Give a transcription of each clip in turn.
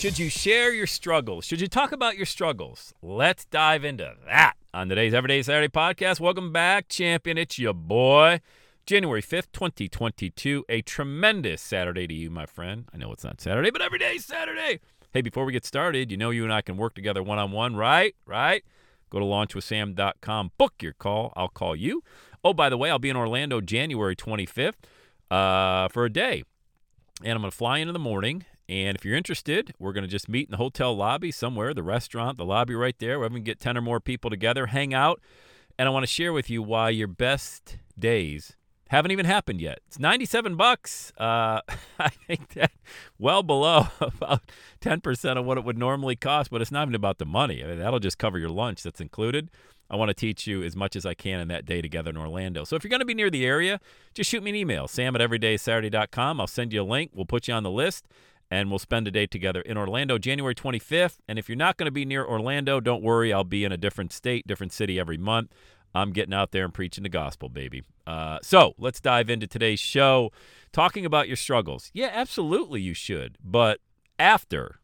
Should you share your struggles? Should you talk about your struggles? Let's dive into that on today's Everyday Saturday podcast. Welcome back, champion. It's your boy. January 5th, 2022. A tremendous Saturday to you, my friend. I know it's not Saturday, but every day is Saturday. Hey, before we get started, you know you and I can work together one on one, right? Right? Go to launchwithsam.com, book your call. I'll call you. Oh, by the way, I'll be in Orlando January 25th uh, for a day. And I'm going to fly in in the morning. And if you're interested, we're going to just meet in the hotel lobby somewhere, the restaurant, the lobby right there. We're going to get 10 or more people together, hang out. And I want to share with you why your best days haven't even happened yet. It's 97 bucks. Uh, I think that well below about 10% of what it would normally cost, but it's not even about the money. I mean, that'll just cover your lunch that's included. I want to teach you as much as I can in that day together in Orlando. So if you're going to be near the area, just shoot me an email, sam at everydaysaturday.com. I'll send you a link. We'll put you on the list and we'll spend a day together in Orlando January 25th. And if you're not going to be near Orlando, don't worry. I'll be in a different state, different city every month. I'm getting out there and preaching the gospel, baby. Uh, so let's dive into today's show, talking about your struggles. Yeah, absolutely, you should. But after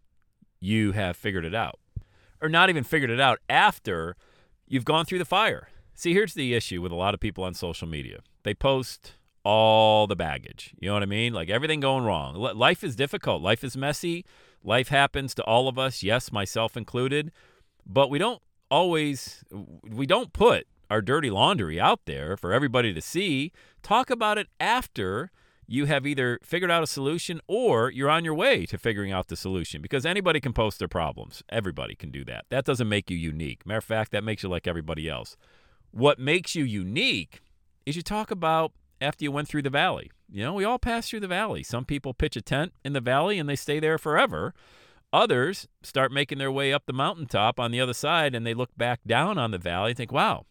you have figured it out, or not even figured it out, after you've gone through the fire. See, here's the issue with a lot of people on social media they post all the baggage. You know what I mean? Like everything going wrong. Life is difficult. Life is messy. Life happens to all of us, yes, myself included. But we don't always we don't put our dirty laundry out there for everybody to see. Talk about it after you have either figured out a solution or you're on your way to figuring out the solution because anybody can post their problems. Everybody can do that. That doesn't make you unique. Matter of fact, that makes you like everybody else. What makes you unique is you talk about after you went through the valley. You know, we all pass through the valley. Some people pitch a tent in the valley and they stay there forever. Others start making their way up the mountaintop on the other side and they look back down on the valley and think, wow,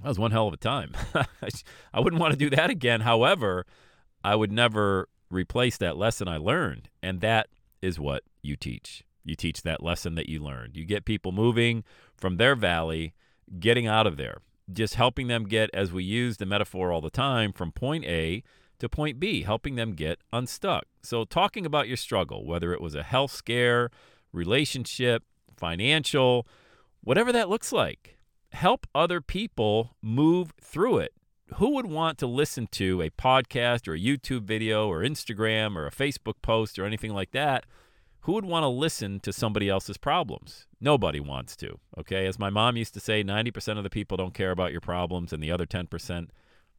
that was one hell of a time. I wouldn't want to do that again. However, I would never replace that lesson I learned. And that is what you teach. You teach that lesson that you learned. You get people moving from their valley, getting out of there just helping them get, as we use the metaphor all the time, from point A to point B, helping them get unstuck. So, talking about your struggle, whether it was a health scare, relationship, financial, whatever that looks like, help other people move through it. Who would want to listen to a podcast or a YouTube video or Instagram or a Facebook post or anything like that who would want to listen to somebody else's problems? Nobody wants to. Okay. As my mom used to say, 90% of the people don't care about your problems, and the other 10%,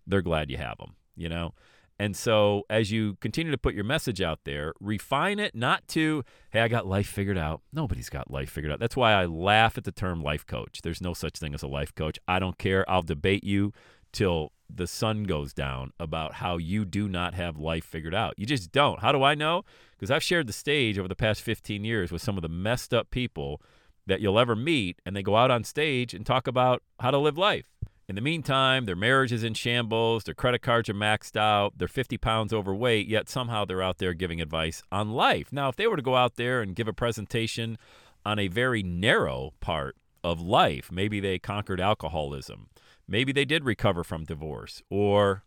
they're glad you have them, you know? And so as you continue to put your message out there, refine it not to, hey, I got life figured out. Nobody's got life figured out. That's why I laugh at the term life coach. There's no such thing as a life coach. I don't care. I'll debate you till the sun goes down about how you do not have life figured out. You just don't. How do I know? Because I've shared the stage over the past 15 years with some of the messed up people that you'll ever meet, and they go out on stage and talk about how to live life. In the meantime, their marriage is in shambles, their credit cards are maxed out, they're 50 pounds overweight, yet somehow they're out there giving advice on life. Now, if they were to go out there and give a presentation on a very narrow part of life, maybe they conquered alcoholism, maybe they did recover from divorce, or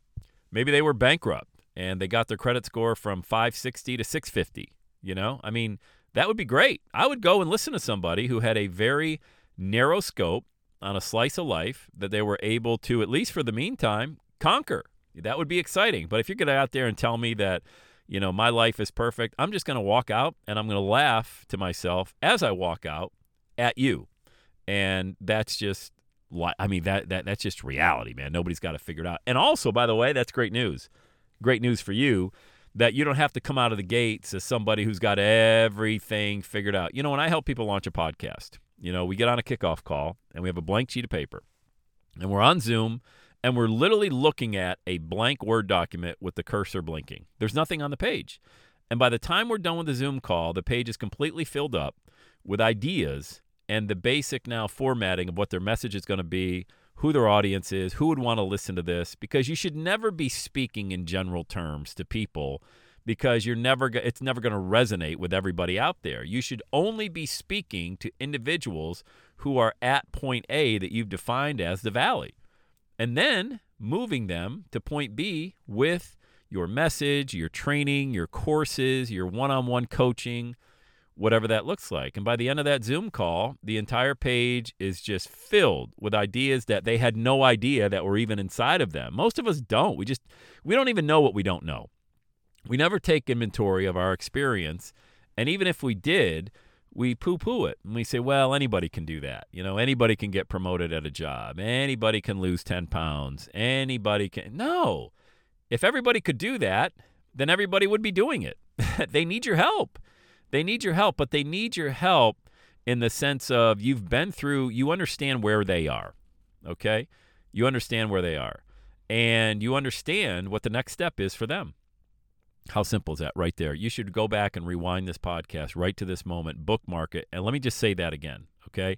maybe they were bankrupt and they got their credit score from 560 to 650. You know, I mean, that would be great. I would go and listen to somebody who had a very narrow scope on a slice of life that they were able to, at least for the meantime, conquer. That would be exciting. But if you're going to out there and tell me that, you know, my life is perfect, I'm just going to walk out and I'm going to laugh to myself as I walk out at you. And that's just I mean that that that's just reality, man. Nobody's got to figure it out. And also, by the way, that's great news. Great news for you that you don't have to come out of the gates as somebody who's got everything figured out. You know, when I help people launch a podcast, you know, we get on a kickoff call and we have a blank sheet of paper and we're on Zoom and we're literally looking at a blank Word document with the cursor blinking. There's nothing on the page. And by the time we're done with the Zoom call, the page is completely filled up with ideas and the basic now formatting of what their message is going to be, who their audience is, who would want to listen to this, because you should never be speaking in general terms to people because you're never it's never going to resonate with everybody out there. You should only be speaking to individuals who are at point A that you've defined as the valley. And then moving them to point B with your message, your training, your courses, your one-on-one coaching, whatever that looks like. And by the end of that Zoom call, the entire page is just filled with ideas that they had no idea that were even inside of them. Most of us don't. We just we don't even know what we don't know. We never take inventory of our experience, and even if we did, we poo-poo it and we say, "Well, anybody can do that. You know, anybody can get promoted at a job. Anybody can lose 10 pounds. Anybody can." No. If everybody could do that, then everybody would be doing it. they need your help. They need your help, but they need your help in the sense of you've been through, you understand where they are. Okay? You understand where they are. And you understand what the next step is for them. How simple is that right there? You should go back and rewind this podcast right to this moment, bookmark it, and let me just say that again, okay?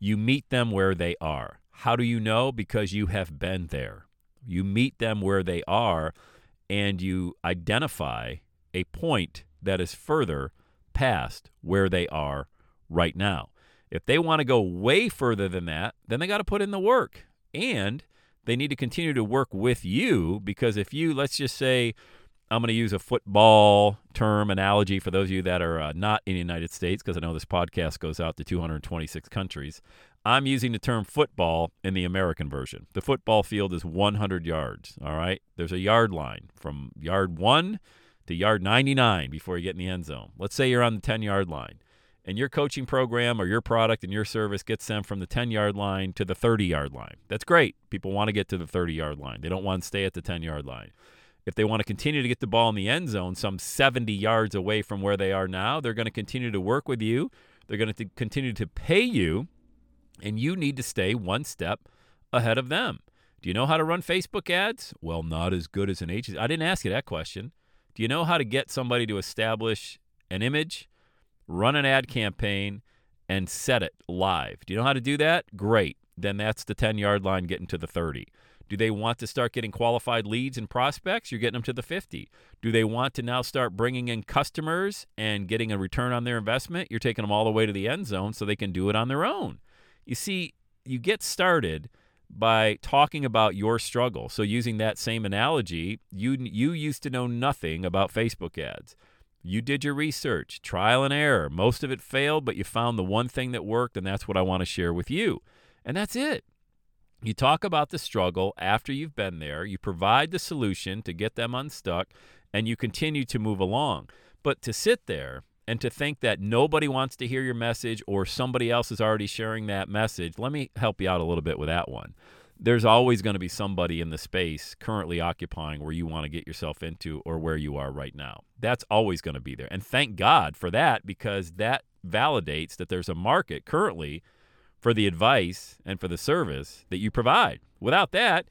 You meet them where they are. How do you know? Because you have been there. You meet them where they are and you identify a point that is further past where they are right now. If they want to go way further than that, then they got to put in the work. And they need to continue to work with you because if you, let's just say, I'm going to use a football term analogy for those of you that are uh, not in the United States, because I know this podcast goes out to 226 countries. I'm using the term football in the American version. The football field is 100 yards. All right. There's a yard line from yard one to yard 99 before you get in the end zone. Let's say you're on the 10 yard line and your coaching program or your product and your service gets them from the 10 yard line to the 30 yard line. That's great. People want to get to the 30 yard line, they don't want to stay at the 10 yard line. If they want to continue to get the ball in the end zone, some 70 yards away from where they are now, they're going to continue to work with you. They're going to continue to pay you, and you need to stay one step ahead of them. Do you know how to run Facebook ads? Well, not as good as an agency. I didn't ask you that question. Do you know how to get somebody to establish an image, run an ad campaign, and set it live? Do you know how to do that? Great. Then that's the 10 yard line getting to the 30. Do they want to start getting qualified leads and prospects? You're getting them to the 50. Do they want to now start bringing in customers and getting a return on their investment? You're taking them all the way to the end zone so they can do it on their own. You see, you get started by talking about your struggle. So using that same analogy, you you used to know nothing about Facebook ads. You did your research, trial and error. Most of it failed, but you found the one thing that worked and that's what I want to share with you. And that's it. You talk about the struggle after you've been there, you provide the solution to get them unstuck, and you continue to move along. But to sit there and to think that nobody wants to hear your message or somebody else is already sharing that message, let me help you out a little bit with that one. There's always going to be somebody in the space currently occupying where you want to get yourself into or where you are right now. That's always going to be there. And thank God for that because that validates that there's a market currently for the advice and for the service that you provide. Without that,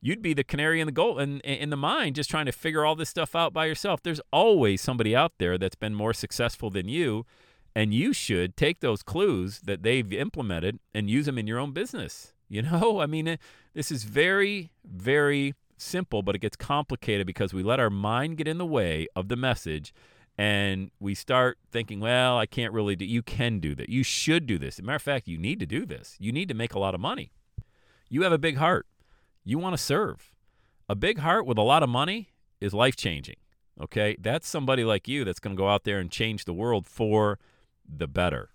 you'd be the canary in the goal in, in the mine just trying to figure all this stuff out by yourself. There's always somebody out there that's been more successful than you, and you should take those clues that they've implemented and use them in your own business. You know, I mean, this is very, very simple, but it gets complicated because we let our mind get in the way of the message and we start thinking, well, I can't really do. You can do that. You should do this. Matter of fact, you need to do this. You need to make a lot of money. You have a big heart. You want to serve. A big heart with a lot of money is life changing. Okay, that's somebody like you that's going to go out there and change the world for the better.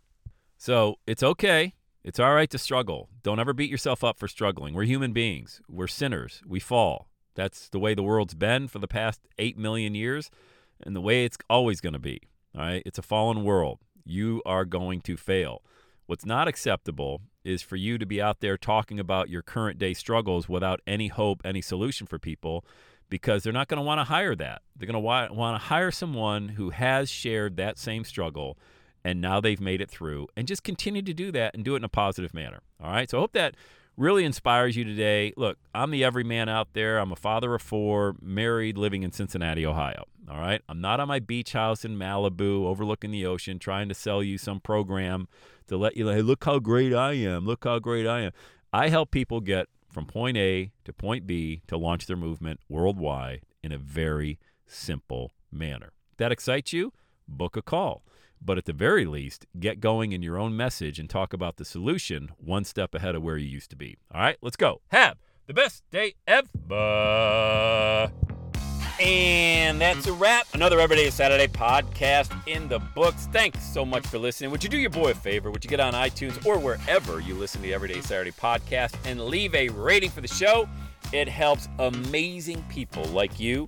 So it's okay. It's all right to struggle. Don't ever beat yourself up for struggling. We're human beings. We're sinners. We fall. That's the way the world's been for the past 8 million years and the way it's always going to be. All right. It's a fallen world. You are going to fail. What's not acceptable is for you to be out there talking about your current day struggles without any hope, any solution for people because they're not going to want to hire that. They're going to wa- want to hire someone who has shared that same struggle and now they've made it through and just continue to do that and do it in a positive manner. All right. So I hope that really inspires you today. Look, I'm the everyman out there. I'm a father of four, married, living in Cincinnati, Ohio. All right. I'm not on my beach house in Malibu overlooking the ocean trying to sell you some program to let you, hey, look how great I am. Look how great I am. I help people get from point A to point B to launch their movement worldwide in a very simple manner. If that excites you? Book a call. But at the very least, get going in your own message and talk about the solution one step ahead of where you used to be. All right, let's go. Have the best day ever. And that's a wrap. Another Everyday Saturday podcast in the books. Thanks so much for listening. Would you do your boy a favor? Would you get on iTunes or wherever you listen to the Everyday Saturday podcast and leave a rating for the show? It helps amazing people like you